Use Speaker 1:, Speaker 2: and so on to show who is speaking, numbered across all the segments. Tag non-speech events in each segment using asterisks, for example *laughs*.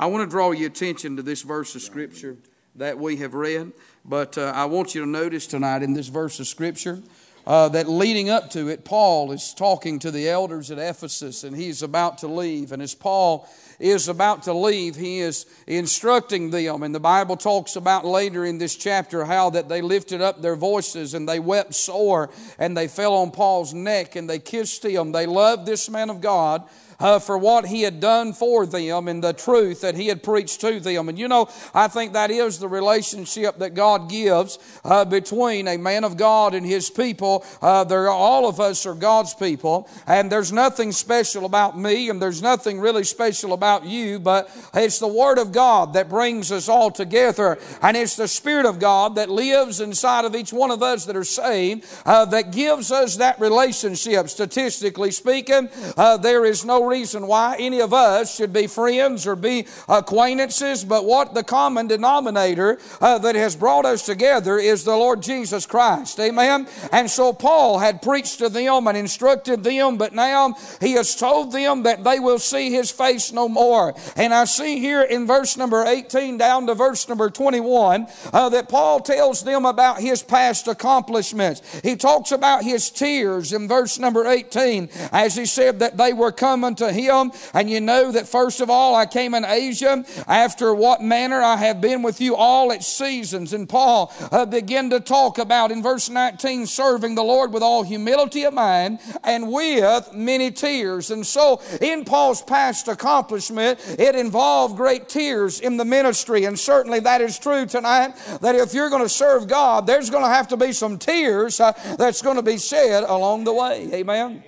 Speaker 1: I want to draw your attention to this verse of Scripture that we have read, but uh, I want you to notice tonight in this verse of Scripture uh, that leading up to it, Paul is talking to the elders at Ephesus and he's about to leave. And as Paul is about to leave, he is instructing them. And the Bible talks about later in this chapter how that they lifted up their voices and they wept sore and they fell on Paul's neck and they kissed him. They loved this man of God uh, for what he had done for them and the truth that he had preached to them. And you know, I think that is the relationship that God gives uh, between a man of God and his people. Uh, are, all of us are God's people, and there's nothing special about me, and there's nothing really special about you, but it's the Word of God that brings us all together, and it's the Spirit of God that lives inside of each one of us that are saved uh, that gives us that relationship. Statistically speaking, uh, there is no reason why any of us should be friends or be acquaintances, but what the common denominator uh, that has brought us together is the Lord Jesus Christ. Amen. And so Paul had preached to them and instructed them, but now he has told them that they will see his face no more. And I see here in verse number 18 down to verse number 21 uh, that Paul tells them about his past accomplishments. He talks about his tears in verse number 18 as he said that they were coming to him. And you know that first of all, I came in Asia after what manner I have been with you all at seasons. And Paul uh, began to talk about in verse 19 serving the Lord with all humility of mind and with many tears. And so in Paul's past accomplishment, it involved great tears in the ministry. And certainly that is true tonight that if you're going to serve God, there's going to have to be some tears uh, that's going to be shed along the way. Amen.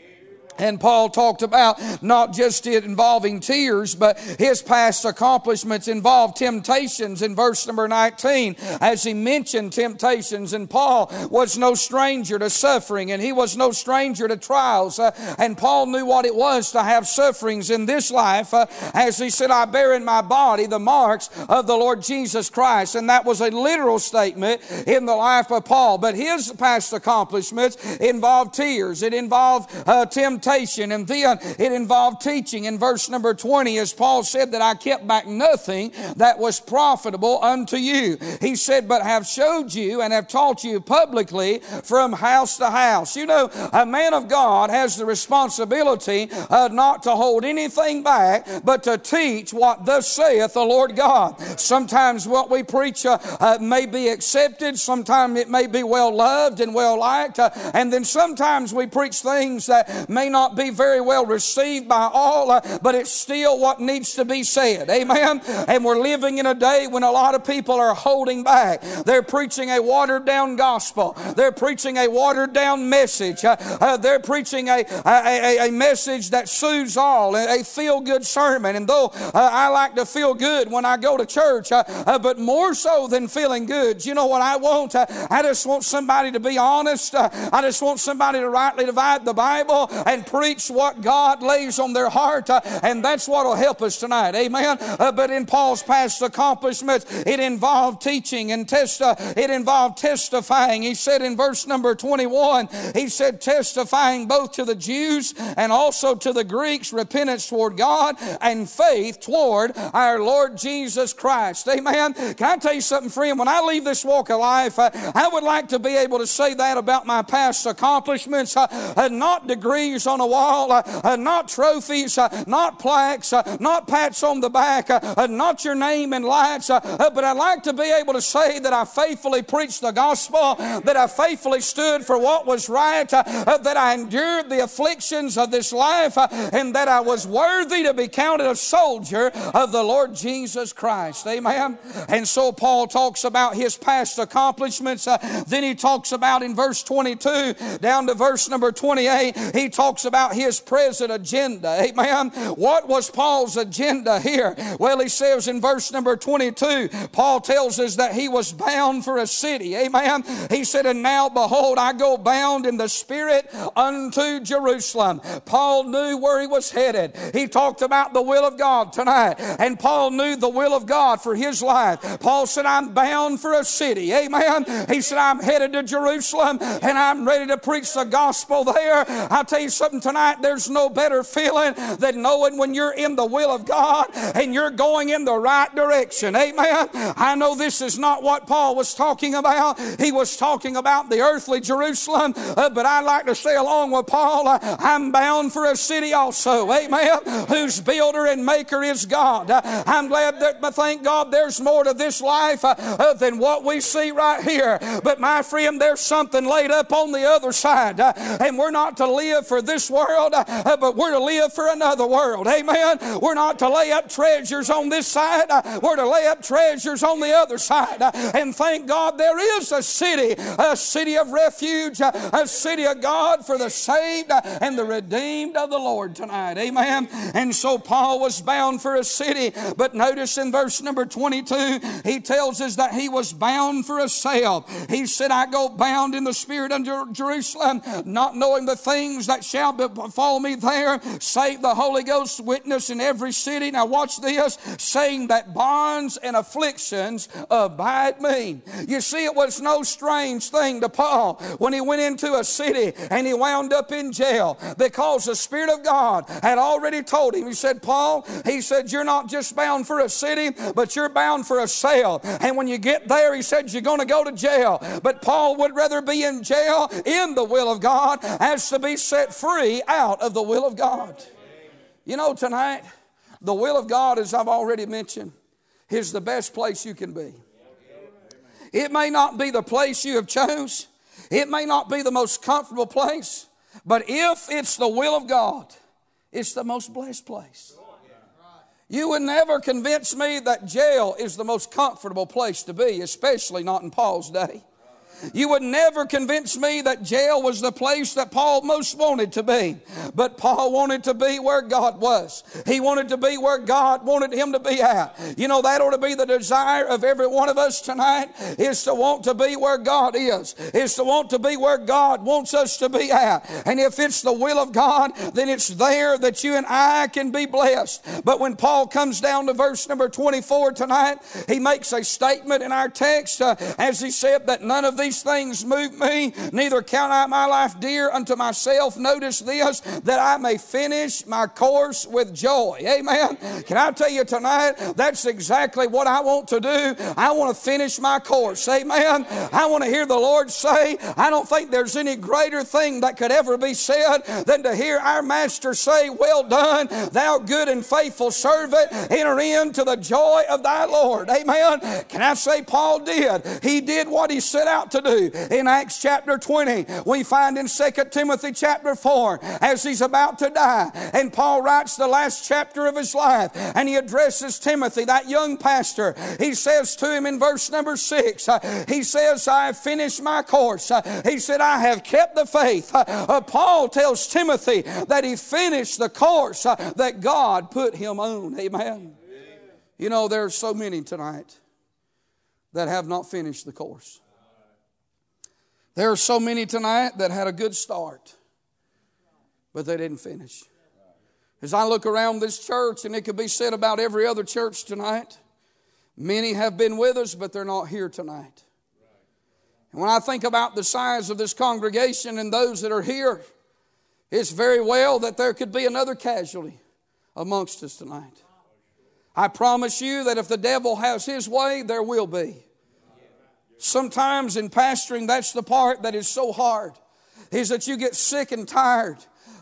Speaker 1: And Paul talked about not just it involving tears, but his past accomplishments involved temptations in verse number 19. As he mentioned temptations, and Paul was no stranger to suffering, and he was no stranger to trials. Uh, and Paul knew what it was to have sufferings in this life. Uh, as he said, I bear in my body the marks of the Lord Jesus Christ. And that was a literal statement in the life of Paul. But his past accomplishments involved tears, it involved uh, temptations temptation. And then it involved teaching. In verse number 20, as Paul said, that I kept back nothing that was profitable unto you. He said, but have showed you and have taught you publicly from house to house. You know, a man of God has the responsibility uh, not to hold anything back, but to teach what thus saith the Lord God. Sometimes what we preach uh, uh, may be accepted, sometimes it may be well loved and well liked, uh, and then sometimes we preach things that may not be very well received by all, uh, but it's still what needs to be said. Amen. And we're living in a day when a lot of people are holding back. They're preaching a watered down gospel. They're preaching a watered down message. Uh, uh, they're preaching a, a, a, message that soothes all, a feel good sermon. And though uh, I like to feel good when I go to church, uh, uh, but more so than feeling good, you know what I want? I just want somebody to be honest. I just want somebody to rightly divide the Bible and preach what God lays on their heart, uh, and that's what will help us tonight. Amen. Uh, but in Paul's past accomplishments, it involved teaching and test. Uh, it involved testifying. He said in verse number 21, he said, testifying both to the Jews and also to the Greeks, repentance toward God and faith toward our Lord Jesus Christ. Amen. Can I tell you something, friend? When I leave this walk of life, uh, I would like to be able to say that about my past accomplishments, uh, uh, not degrees on a wall, uh, uh, not trophies, uh, not plaques, uh, not pats on the back, not your name and lights, but I'd like to be able to say that I faithfully preached the gospel, that I faithfully stood for what was right, that I endured the afflictions of this life, and that I was worthy to be counted a soldier of the Lord Jesus Christ. Amen. And so Paul talks about his past accomplishments. then he talks about in verse 22 down to verse number 28, he talks talks about his present agenda. Amen. What was Paul's agenda here? Well, he says in verse number 22, Paul tells us that he was bound for a city. Amen. He said, And now behold, I go bound in the Spirit unto Jerusalem. Paul knew where he was headed. He talked about the will of God tonight. And Paul knew the will of God for his life. Paul said, I'm bound for a city. Amen. He said, I'm headed to Jerusalem and I'm ready to preach the gospel there. I'll tell you something something tonight? There's no better feeling than knowing when you're in the will of God and you're going in the right direction. Amen. I know this is not what Paul was talking about. He was talking about the earthly Jerusalem, uh, but I'd like to say along with Paul, uh, I'm bound for a city also. Amen. Whose builder and maker is God. Uh, I'm glad that, but thank God, there's more to this life uh, uh, than what we see right here. But my friend, there's something laid up on the other side. Uh, and we're not to live for this world, uh, but we're to live for another world. Amen. We're not to lay up treasures on this side, uh, we're to lay up treasures on the other side. And thank God there is a city, a city of refuge, a city of God for the saved and the redeemed of the Lord tonight. Amen. And so Paul was bound for a city, but notice in verse number 22, he tells us that he was bound for a sale. He said, I go bound in the spirit unto Jerusalem, not knowing the things that shall befall me there, save the Holy Ghost witness in every city. Now watch this, saying that bonds and afflictions abide me. You see, it was no strange thing to Paul when he went into a city and he wound up in jail because the Spirit of God had already told him. He said, Paul, he said, you're not just bound for a city, but you're bound for a sale. And when you get there, he said, you're going to go to jail. But Paul would rather be in jail in the will of God as to be set free out of the will of God. You know, tonight, the will of God, as I've already mentioned, is the best place you can be. It may not be the place you have chose. It may not be the most comfortable place, but if it's the will of God, it's the most blessed place. You would never convince me that jail is the most comfortable place to be, especially not in Paul's day. You would never convince me that jail was the place that Paul most wanted to be. But Paul wanted to be where God was. He wanted to be where God wanted him to be at. You know, that ought to be the desire of every one of us tonight is to want to be where God is, is to want to be where God wants us to be at. And if it's the will of God, then it's there that you and I can be blessed. But when Paul comes down to verse number 24 tonight, he makes a statement in our text uh, as he said that none of these these things move me, neither count I my life dear unto myself. Notice this, that I may finish my course with joy. Amen. Can I tell you tonight, that's exactly what I want to do. I want to finish my course. Amen. I want to hear the Lord say, I don't think there's any greater thing that could ever be said than to hear our Master say, Well done, thou good and faithful servant, enter into the joy of thy Lord. Amen. Can I say Paul did? He did what he set out to to do. In Acts chapter 20, we find in 2 Timothy chapter 4, as he's about to die, and Paul writes the last chapter of his life, and he addresses Timothy, that young pastor. He says to him in verse number 6, uh, he says, I have finished my course. Uh, he said, I have kept the faith. Uh, Paul tells Timothy that he finished the course that God put him on. Amen. You know, there's so many tonight that have not finished the course. There are so many tonight that had a good start, but they didn't finish. As I look around this church, and it could be said about every other church tonight, many have been with us, but they're not here tonight. And when I think about the size of this congregation and those that are here, it's very well that there could be another casualty amongst us tonight. I promise you that if the devil has his way, there will be. Sometimes in pastoring, that's the part that is so hard, is that you get sick and tired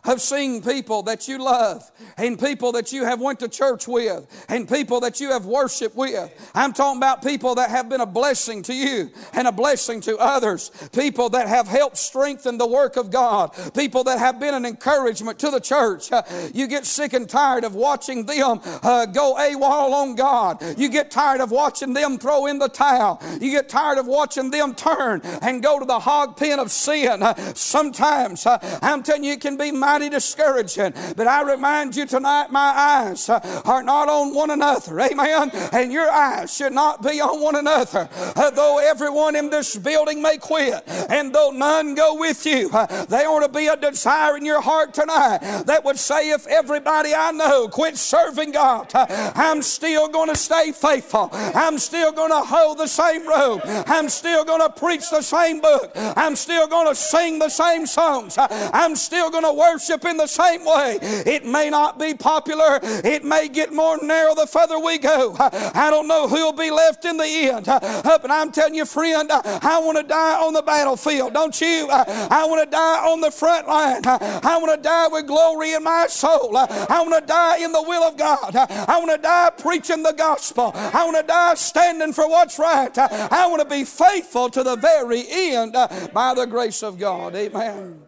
Speaker 1: of seeing people that you love and people that you have went to church with and people that you have worshiped with. I'm talking about people that have been a blessing to you and a blessing to others. People that have helped strengthen the work of God. People that have been an encouragement to the church. Uh, you get sick and tired of watching them uh, go AWOL on God. You get tired of watching them throw in the towel. You get tired of watching them turn and go to the hog pen of sin. Uh, sometimes, uh, I'm telling you, it can be mighty discouraging. But I remind you tonight, my eyes uh, are not on one another. Amen. And your eyes should not be on one another. Uh, though everyone in this building may quit, and though none go with you, uh, there ought to be a desire in your heart tonight that would say, if everybody I know quit serving God, I'm still going to stay faithful. I'm still going to hold the same robe. I'm still going to preach the same book. I'm still going to sing the same songs. I'm still going to worship worship in the same way. It may not be popular, it may get more narrow the further we go. I don't know who'll be left in the end. But I'm telling you, friend, I want to die on the battlefield, don't you? I want to die on the front line. I want to die with glory in my soul. I want to die in the will of God. I want to die preaching the gospel. I want to die standing for what's right. I want to be faithful to the very end by the grace of God. Amen.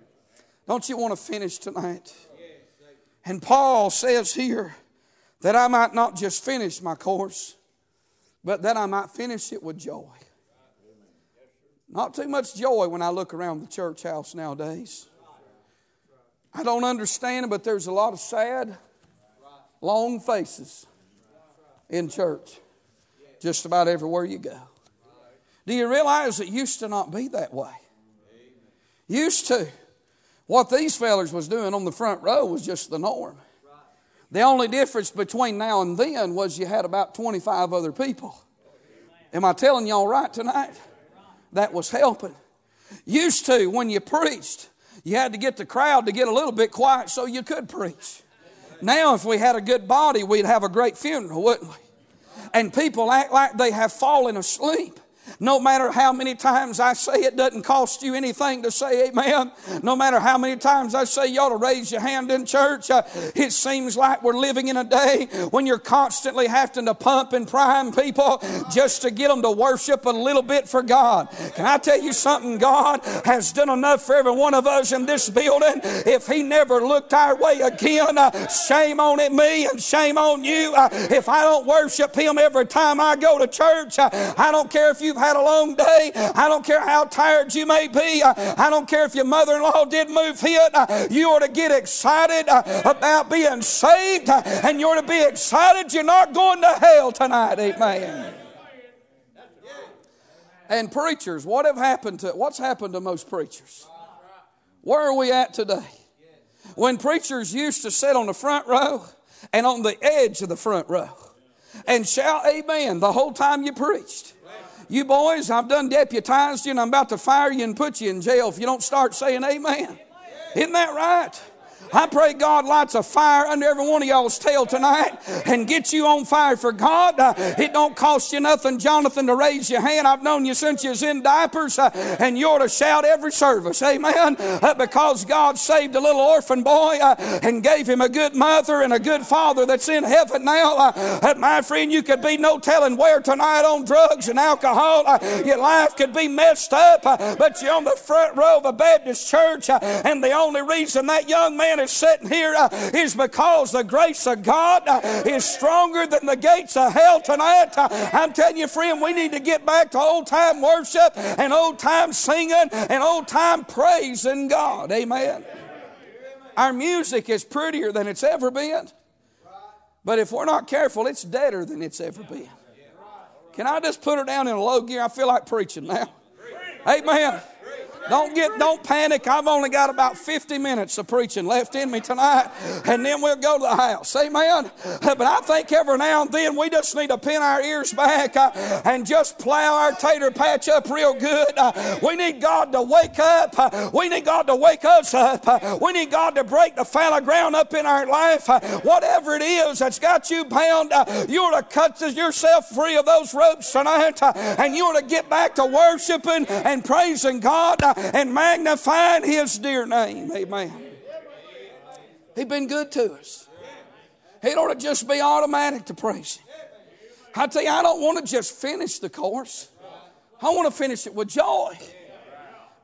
Speaker 1: Don't you want to finish tonight? And Paul says here that I might not just finish my course, but that I might finish it with joy. Not too much joy when I look around the church house nowadays. I don't understand but there's a lot of sad, long faces in church just about everywhere you go. Do you realize it used to not be that way? Used to. What these fellers was doing on the front row was just the norm. The only difference between now and then was you had about 25 other people. Am I telling y'all right tonight? That was helping. Used to, when you preached, you had to get the crowd to get a little bit quiet so you could preach. Now, if we had a good body, we'd have a great funeral, wouldn't we? And people act like they have fallen asleep. No matter how many times I say it doesn't cost you anything to say amen. No matter how many times I say you ought to raise your hand in church, uh, it seems like we're living in a day when you're constantly having to pump and prime people just to get them to worship a little bit for God. Can I tell you something? God has done enough for every one of us in this building. If He never looked our way again, uh, shame on it, me, and shame on you. Uh, if I don't worship Him every time I go to church, uh, I don't care if you've had a long day. I don't care how tired you may be. I don't care if your mother in law did move hit. You ought to get excited uh, about being saved, uh, and you ought to be excited you're not going to hell tonight. Amen. And preachers, what have happened to what's happened to most preachers? Where are we at today? When preachers used to sit on the front row and on the edge of the front row and shout amen the whole time you preached. You boys, I've done deputized you and I'm about to fire you and put you in jail if you don't start saying amen. Isn't that right? I pray God lights a fire under every one of y'all's tail tonight and get you on fire for God. Uh, it don't cost you nothing, Jonathan, to raise your hand. I've known you since you was in diapers, uh, and you ought to shout every service, amen, uh, because God saved a little orphan boy uh, and gave him a good mother and a good father that's in heaven now. Uh, my friend, you could be no telling where tonight on drugs and alcohol. Uh, your life could be messed up, but you're on the front row of a Baptist church, and the only reason that young man is sitting here uh, is because the grace of God uh, is stronger than the gates of hell tonight. Uh, I'm telling you, friend, we need to get back to old time worship and old time singing and old time praising God. Amen. Our music is prettier than it's ever been. But if we're not careful, it's deader than it's ever been. Can I just put her down in a low gear? I feel like preaching now. Amen. Don't get, don't panic. I've only got about 50 minutes of preaching left in me tonight, and then we'll go to the house. Amen. But I think every now and then we just need to pin our ears back uh, and just plow our tater patch up real good. Uh, we need God to wake up. Uh, we need God to wake us up. We need God to break the fallow ground up in our life. Whatever it is that's got you bound, you ought to cut yourself free of those ropes tonight, and you are to get back to worshiping and praising God and magnifying His dear name. Amen. He's been good to us. It ought to just be automatic to praise Him. I tell you, I don't want to just finish the course. I want to finish it with joy.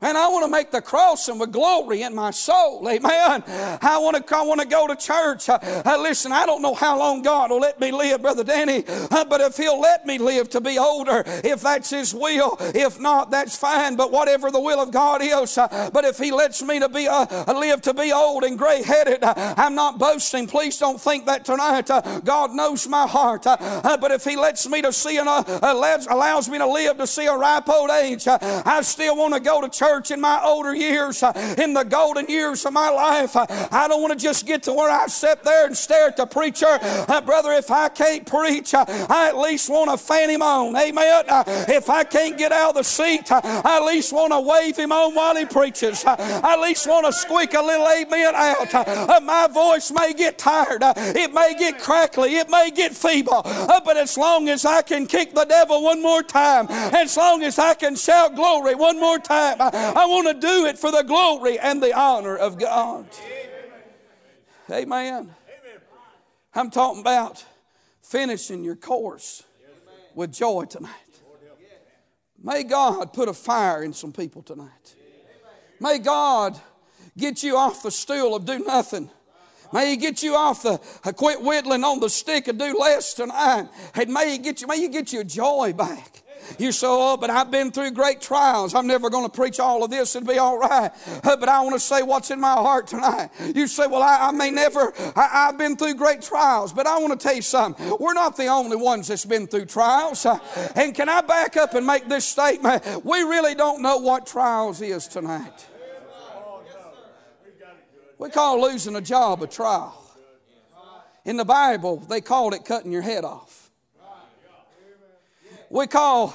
Speaker 1: And I want to make the crossing with glory in my soul. Amen. I want to, I want to go to church. Uh, uh, listen, I don't know how long God will let me live, Brother Danny, uh, but if He'll let me live to be older, if that's His will, if not, that's fine. But whatever the will of God is, uh, but if He lets me to be uh, uh, live to be old and gray headed, uh, I'm not boasting. Please don't think that tonight. God knows my heart. but if He lets me to see and allows me to live to see a ripe old age, I still want to go to church church in my older years, uh, in the golden years of my life, uh, I don't want to just get to where I sit there and stare at the preacher. Uh, brother, if I can't preach, I at least want to fan him on. Amen. If I can't get out of the seat, I at least want to wave him on while he preaches. I at least want to squeak a little amen out. My voice may get tired. It may get crackly. It may get feeble. But as long as I can kick the devil one more time, as long as I can shout glory one more time, I want to do it for the glory and the honor of God. Amen. I'm talking about finishing your course with joy tonight. May God put a fire in some people tonight. May God get you off the stool of do nothing. May He get you off the uh, quit whittling on the stick and do less tonight. And may He get you, may He get your joy back. You say, oh, but I've been through great trials. I'm never going to preach all of this. It'll be all right. Uh, but I want to say what's in my heart tonight. You say, well, I, I may never, I, have been through great trials. But I want to tell you something. We're not the only ones that's been through trials. Uh, and can I back up and make this statement? We really don't know what trials is tonight. We call losing a job a trial. In the Bible, they called it cutting your head off. We call,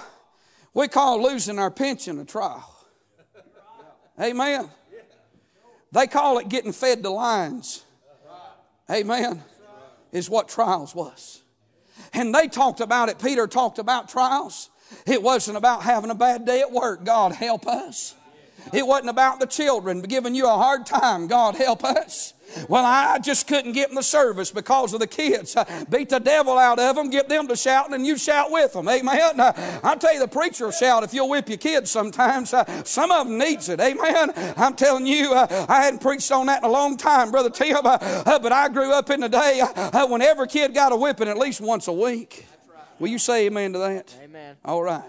Speaker 1: we call losing our pension a trial. Amen. They call it getting fed to lions. Amen. Is what trials was. And they talked about it. Peter talked about trials. It wasn't about having a bad day at work. God help us. It wasn't about the children giving you a hard time. God help us. Well, I just couldn't get in the service because of the kids. Uh, beat the devil out of them, get them to shouting, and you shout with them. Amen. Uh, I'll tell you, the preacher will shout if you'll whip your kids sometimes. Uh, some of them needs it. Amen. I'm telling you, I hadn't preached on that in a long time, Brother Tim, but I grew up in the day when every kid got a whipping at least once a week. Will you say amen to that?
Speaker 2: Amen.
Speaker 1: All right.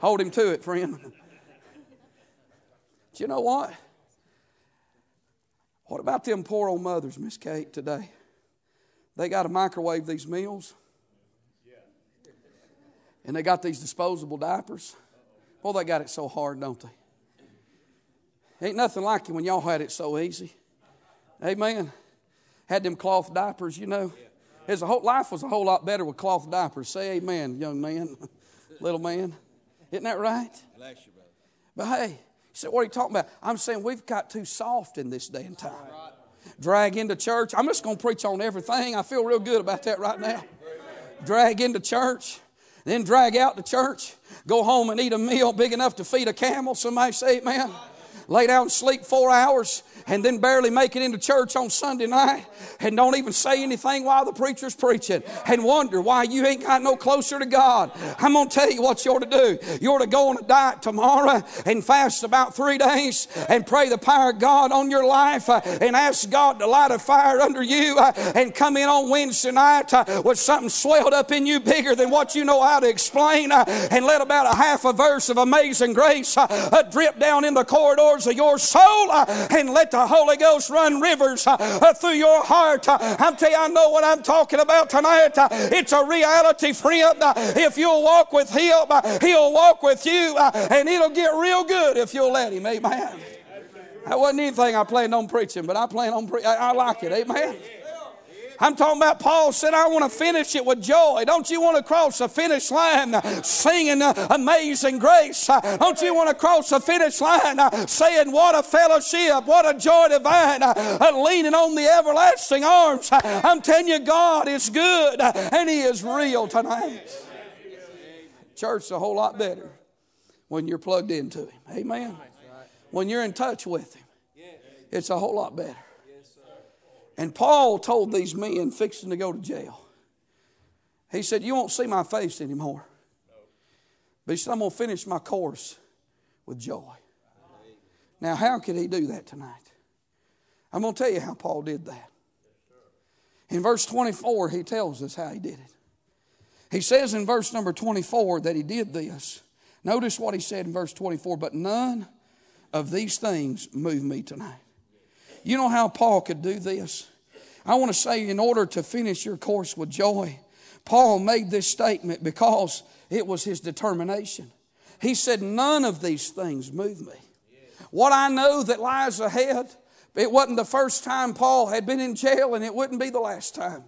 Speaker 1: Hold him to it, friend. You know what? What about them poor old mothers, Miss Kate, today? They got to microwave these meals. And they got these disposable diapers. Well, they got it so hard, don't they? Ain't nothing like it when y'all had it so easy. Amen. Had them cloth diapers, you know. His whole life was a whole lot better with cloth diapers. Say amen, young man, *laughs* little man. Isn't that right? But hey, said, What are you talking about? I'm saying we've got too soft in this day and time. Drag into church. I'm just going to preach on everything. I feel real good about that right now. Drag into church, then drag out to church, go home and eat a meal big enough to feed a camel. Somebody say, Amen. Lay down sleep four hours and then barely make it into church on Sunday night and don't even say anything while the preacher's preaching and wonder why you ain't got no closer to God. I'm going to tell you what you ought to do. You ought to go on a diet tomorrow and fast about three days and pray the power of God on your life uh, and ask God to light a fire under you uh, and come in on Wednesday night uh, with something swelled up in you bigger than what you know how to explain and let about a half a verse of amazing grace drip down in the corridors of your soul and let the Holy Ghost run rivers uh, uh, through your heart. Uh, I'm telling you, I know what I'm talking about tonight. It's a reality, friend. If you'll walk with Him, He'll walk with you, and it'll get real good if you'll let Him. Amen. That wasn't anything I planned on preaching, but I plan on pre- I, I like it. Amen. I'm talking about Paul said, I want to finish it with joy. Don't you want to cross the finish line singing uh, amazing grace? Don't you want to cross the finish line uh, saying, What a fellowship, what a joy divine, uh, leaning on the everlasting arms? I'm telling you, God is good and He is real tonight. Church a whole lot better when you're plugged into Him. Amen. When you're in touch with Him, it's a whole lot better. And Paul told these men fixing to go to jail, he said, You won't see my face anymore. But he said, I'm going to finish my course with joy. Now, how could he do that tonight? I'm going to tell you how Paul did that. In verse 24, he tells us how he did it. He says in verse number 24 that he did this. Notice what he said in verse 24, but none of these things move me tonight. You know how Paul could do this? I want to say, in order to finish your course with joy, Paul made this statement because it was his determination. He said, None of these things move me. What I know that lies ahead, it wasn't the first time Paul had been in jail, and it wouldn't be the last time.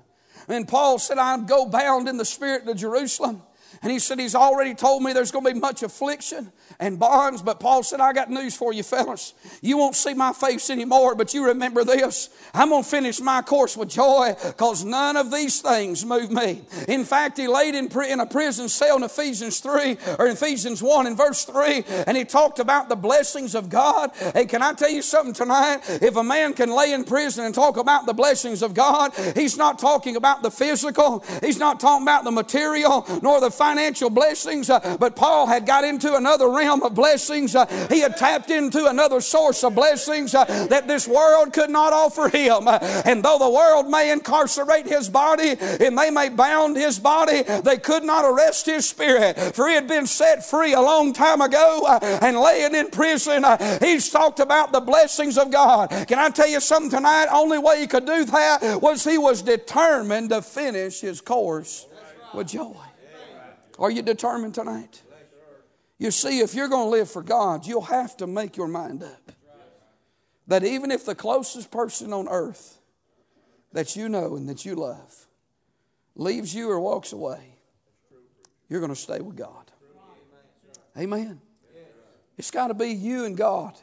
Speaker 1: And Paul said, I'd go bound in the Spirit to Jerusalem. And he said, He's already told me there's going to be much affliction and bonds. But Paul said, I got news for you, fellas. You won't see my face anymore, but you remember this. I'm going to finish my course with joy because none of these things move me. In fact, he laid in, in a prison cell in Ephesians 3 or Ephesians 1 in verse 3, and he talked about the blessings of God. Hey, can I tell you something tonight? If a man can lay in prison and talk about the blessings of God, he's not talking about the physical, he's not talking about the material, nor the financial blessings, uh, but Paul had got into another realm of blessings. Uh, he had tapped into another source of blessings uh, that this world could not offer him. and though the world may incarcerate his body and they may bound his body, they could not arrest his spirit, for he had been set free a long time ago and laying in prison. he's talked about the blessings of God. Can I tell you something tonight? Only way he could do that was he was determined to finish his course with joy. Are you determined tonight? You see, if you're going to live for God, you'll have to make your mind up that even if the closest person on earth that you know and that you love leaves you or walks away, you're going to stay with God. Amen. It's got to be you and God.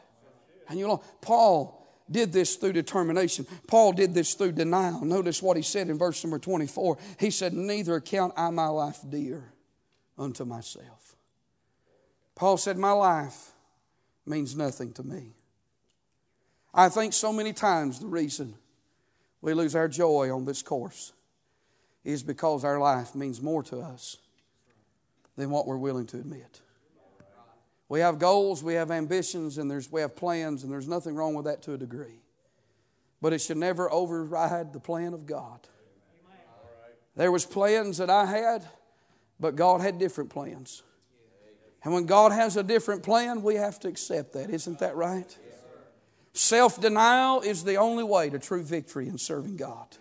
Speaker 1: And you know, Paul did this through determination. Paul did this through denial. Notice what he said in verse number 24. He said, Neither count I my life dear unto myself. Paul said, My life means nothing to me. I think so many times the reason we lose our joy on this course is because our life means more to us than what we're willing to admit. We have goals, we have ambitions, and there's, we have plans, and there's nothing wrong with that to a degree. But it should never override the plan of God. There was plans that I had but God had different plans. And when God has a different plan, we have to accept that. Isn't that right? Self denial is the only way to true victory in serving God.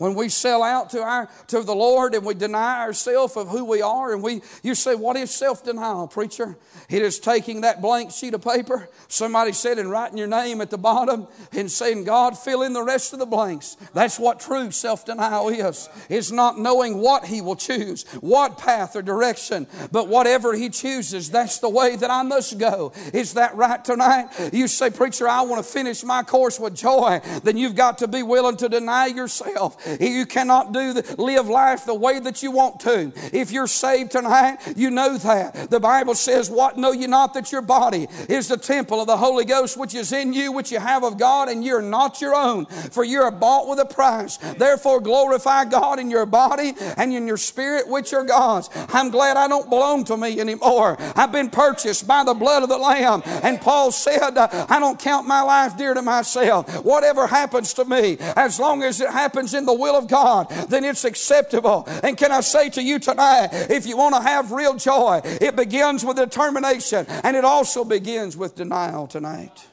Speaker 1: When we sell out to our to the Lord and we deny ourselves of who we are, and we you say, What is self-denial, preacher? It is taking that blank sheet of paper, somebody said, and writing your name at the bottom and saying, God, fill in the rest of the blanks. That's what true self-denial is. It's not knowing what He will choose, what path or direction, but whatever He chooses, that's the way that I must go. Is that right tonight? You say, Preacher, I want to finish my course with joy. Then you've got to be willing to deny yourself. You cannot do the, live life the way that you want to. If you're saved tonight, you know that. The Bible says, What know you not that your body is the temple of the Holy Ghost which is in you, which you have of God, and you're not your own, for you're bought with a price. Therefore, glorify God in your body and in your spirit, which are God's. I'm glad I don't belong to me anymore. I've been purchased by the blood of the Lamb. And Paul said, I don't count my life dear to myself. Whatever happens to me, as long as it happens in the will of God, then it's acceptable. And can I say to you tonight, if you want to have real joy, it begins with determination and it also begins with denial tonight.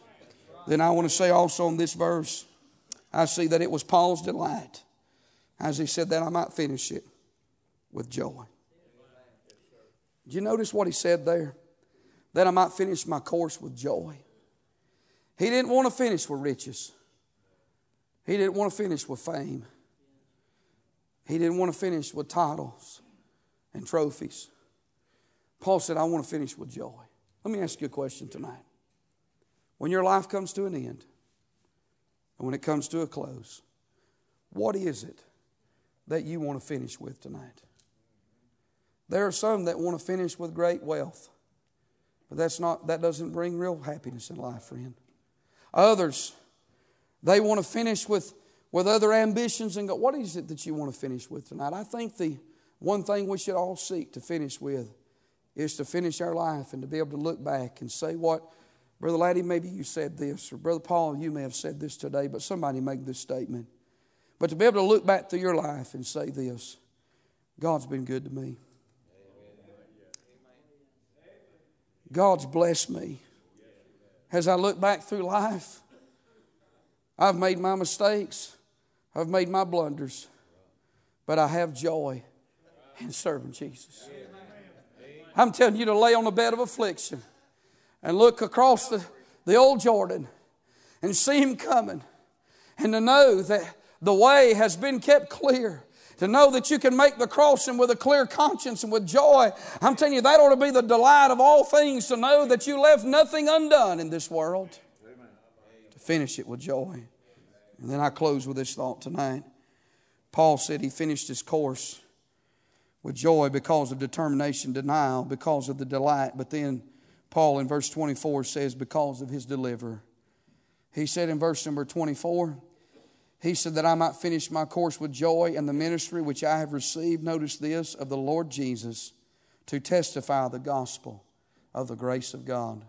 Speaker 1: Then I want to say also in this verse, I see that it was Paul's delight as he said that I might finish it with joy. Did you notice what he said there? That I might finish my course with joy. He didn't want to finish with riches. He didn't want to finish with fame. He didn't want to finish with titles and trophies. Paul said, I want to finish with joy. Let me ask you a question tonight. When your life comes to an end, and when it comes to a close, what is it that you want to finish with tonight? There are some that want to finish with great wealth, but that's not, that doesn't bring real happiness in life, friend. Others, they want to finish with with other ambitions and go, what is it that you want to finish with tonight? I think the one thing we should all seek to finish with is to finish our life and to be able to look back and say what, Brother Laddie, maybe you said this, or Brother Paul, you may have said this today, but somebody make this statement. But to be able to look back through your life and say this God's been good to me. God's blessed me. As I look back through life, I've made my mistakes. I've made my blunders, but I have joy in serving Jesus. I'm telling you to lay on the bed of affliction and look across the, the old Jordan and see him coming and to know that the way has been kept clear to know that you can make the crossing with a clear conscience and with joy. I'm telling you, that ought to be the delight of all things to know that you left nothing undone in this world. Amen. To finish it with joy. And then I close with this thought tonight. Paul said he finished his course with joy because of determination, denial, because of the delight. But then Paul in verse 24 says, because of his deliverer. He said in verse number 24, he said that I might finish my course with joy and the ministry which I have received, notice this, of the Lord Jesus to testify the gospel of the grace of God.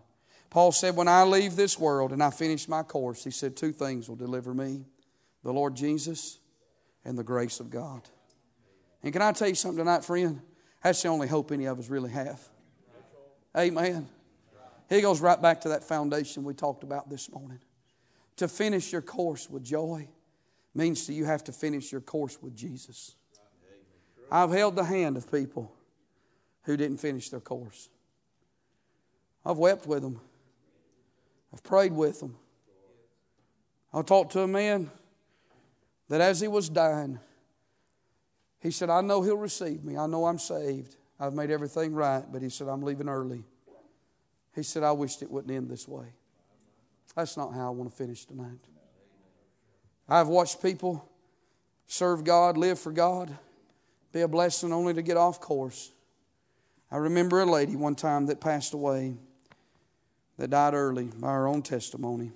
Speaker 1: Paul said, When I leave this world and I finish my course, he said, Two things will deliver me the Lord Jesus and the grace of God. And can I tell you something tonight, friend? That's the only hope any of us really have. Amen. He goes right back to that foundation we talked about this morning. To finish your course with joy means that you have to finish your course with Jesus. I've held the hand of people who didn't finish their course. I've wept with them. I've prayed with them. I talked to a man that as he was dying, he said, I know he'll receive me. I know I'm saved. I've made everything right, but he said, I'm leaving early. He said, I wished it wouldn't end this way. That's not how I want to finish tonight. I've watched people serve God, live for God, be a blessing only to get off course. I remember a lady one time that passed away, that died early by her own testimony.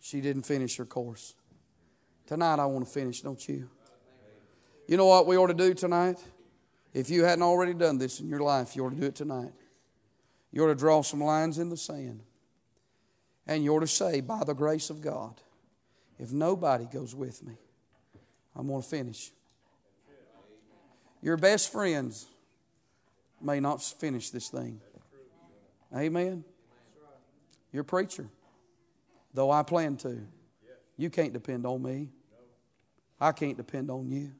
Speaker 1: She didn't finish her course. Tonight I want to finish, don't you? You know what we ought to do tonight? If you hadn't already done this in your life, you ought to do it tonight. You ought to draw some lines in the sand. And you ought to say, by the grace of God, if nobody goes with me, I'm going to finish. Your best friends may not finish this thing. Amen. Your preacher, though I plan to, you can't depend on me. I can't depend on you.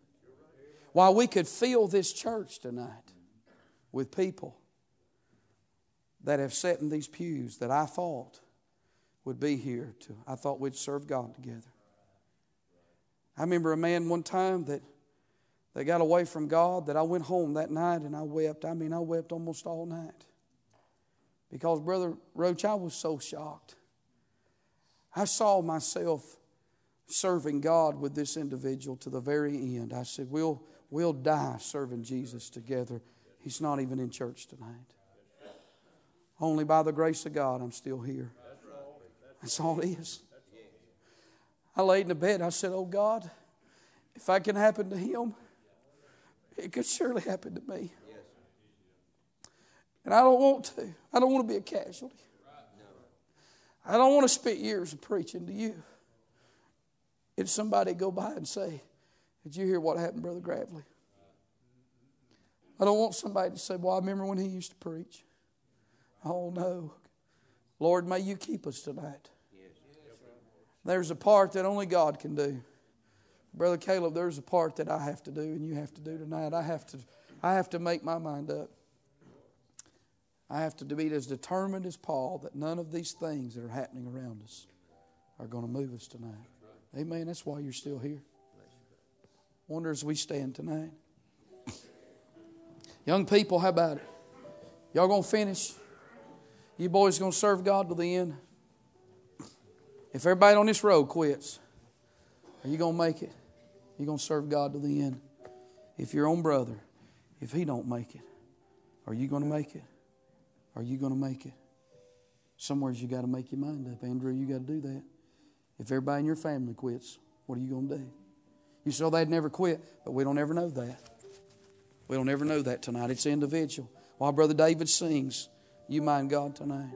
Speaker 1: While we could fill this church tonight with people that have sat in these pews that I thought would be here to I thought we'd serve God together. I remember a man one time that they got away from God that I went home that night and I wept. I mean, I wept almost all night. Because Brother Roach, I was so shocked. I saw myself serving God with this individual to the very end. I said, We'll we'll die serving Jesus together. He's not even in church tonight. Only by the grace of God I'm still here. That's all it is. I laid in the bed. I said, Oh God, if I can happen to him, it could surely happen to me. And I don't want to. I don't want to be a casualty. I don't want to spend years of preaching to you. If somebody go by and say, Did you hear what happened, Brother Gravely? I don't want somebody to say, Well, I remember when he used to preach. Oh, no. Lord, may you keep us tonight. There's a part that only God can do. Brother Caleb, there's a part that I have to do and you have to do tonight. I have to, I have to make my mind up. I have to be as determined as Paul that none of these things that are happening around us are going to move us tonight. Amen. That's why you're still here. Wonder as we stand tonight. *laughs* Young people, how about it? Y'all gonna finish? You boys gonna serve God to the end? If everybody on this road quits, are you going to make it? You're going to serve God to the end. If your own brother, if he don't make it, are you going to make it? Are you going to make it? Somewhere's you got to make your mind up. Andrew, you got to do that. If everybody in your family quits, what are you going to do? You oh, they'd never quit, but we don't ever know that. We don't ever know that tonight. It's individual. While Brother David sings, you mind God tonight.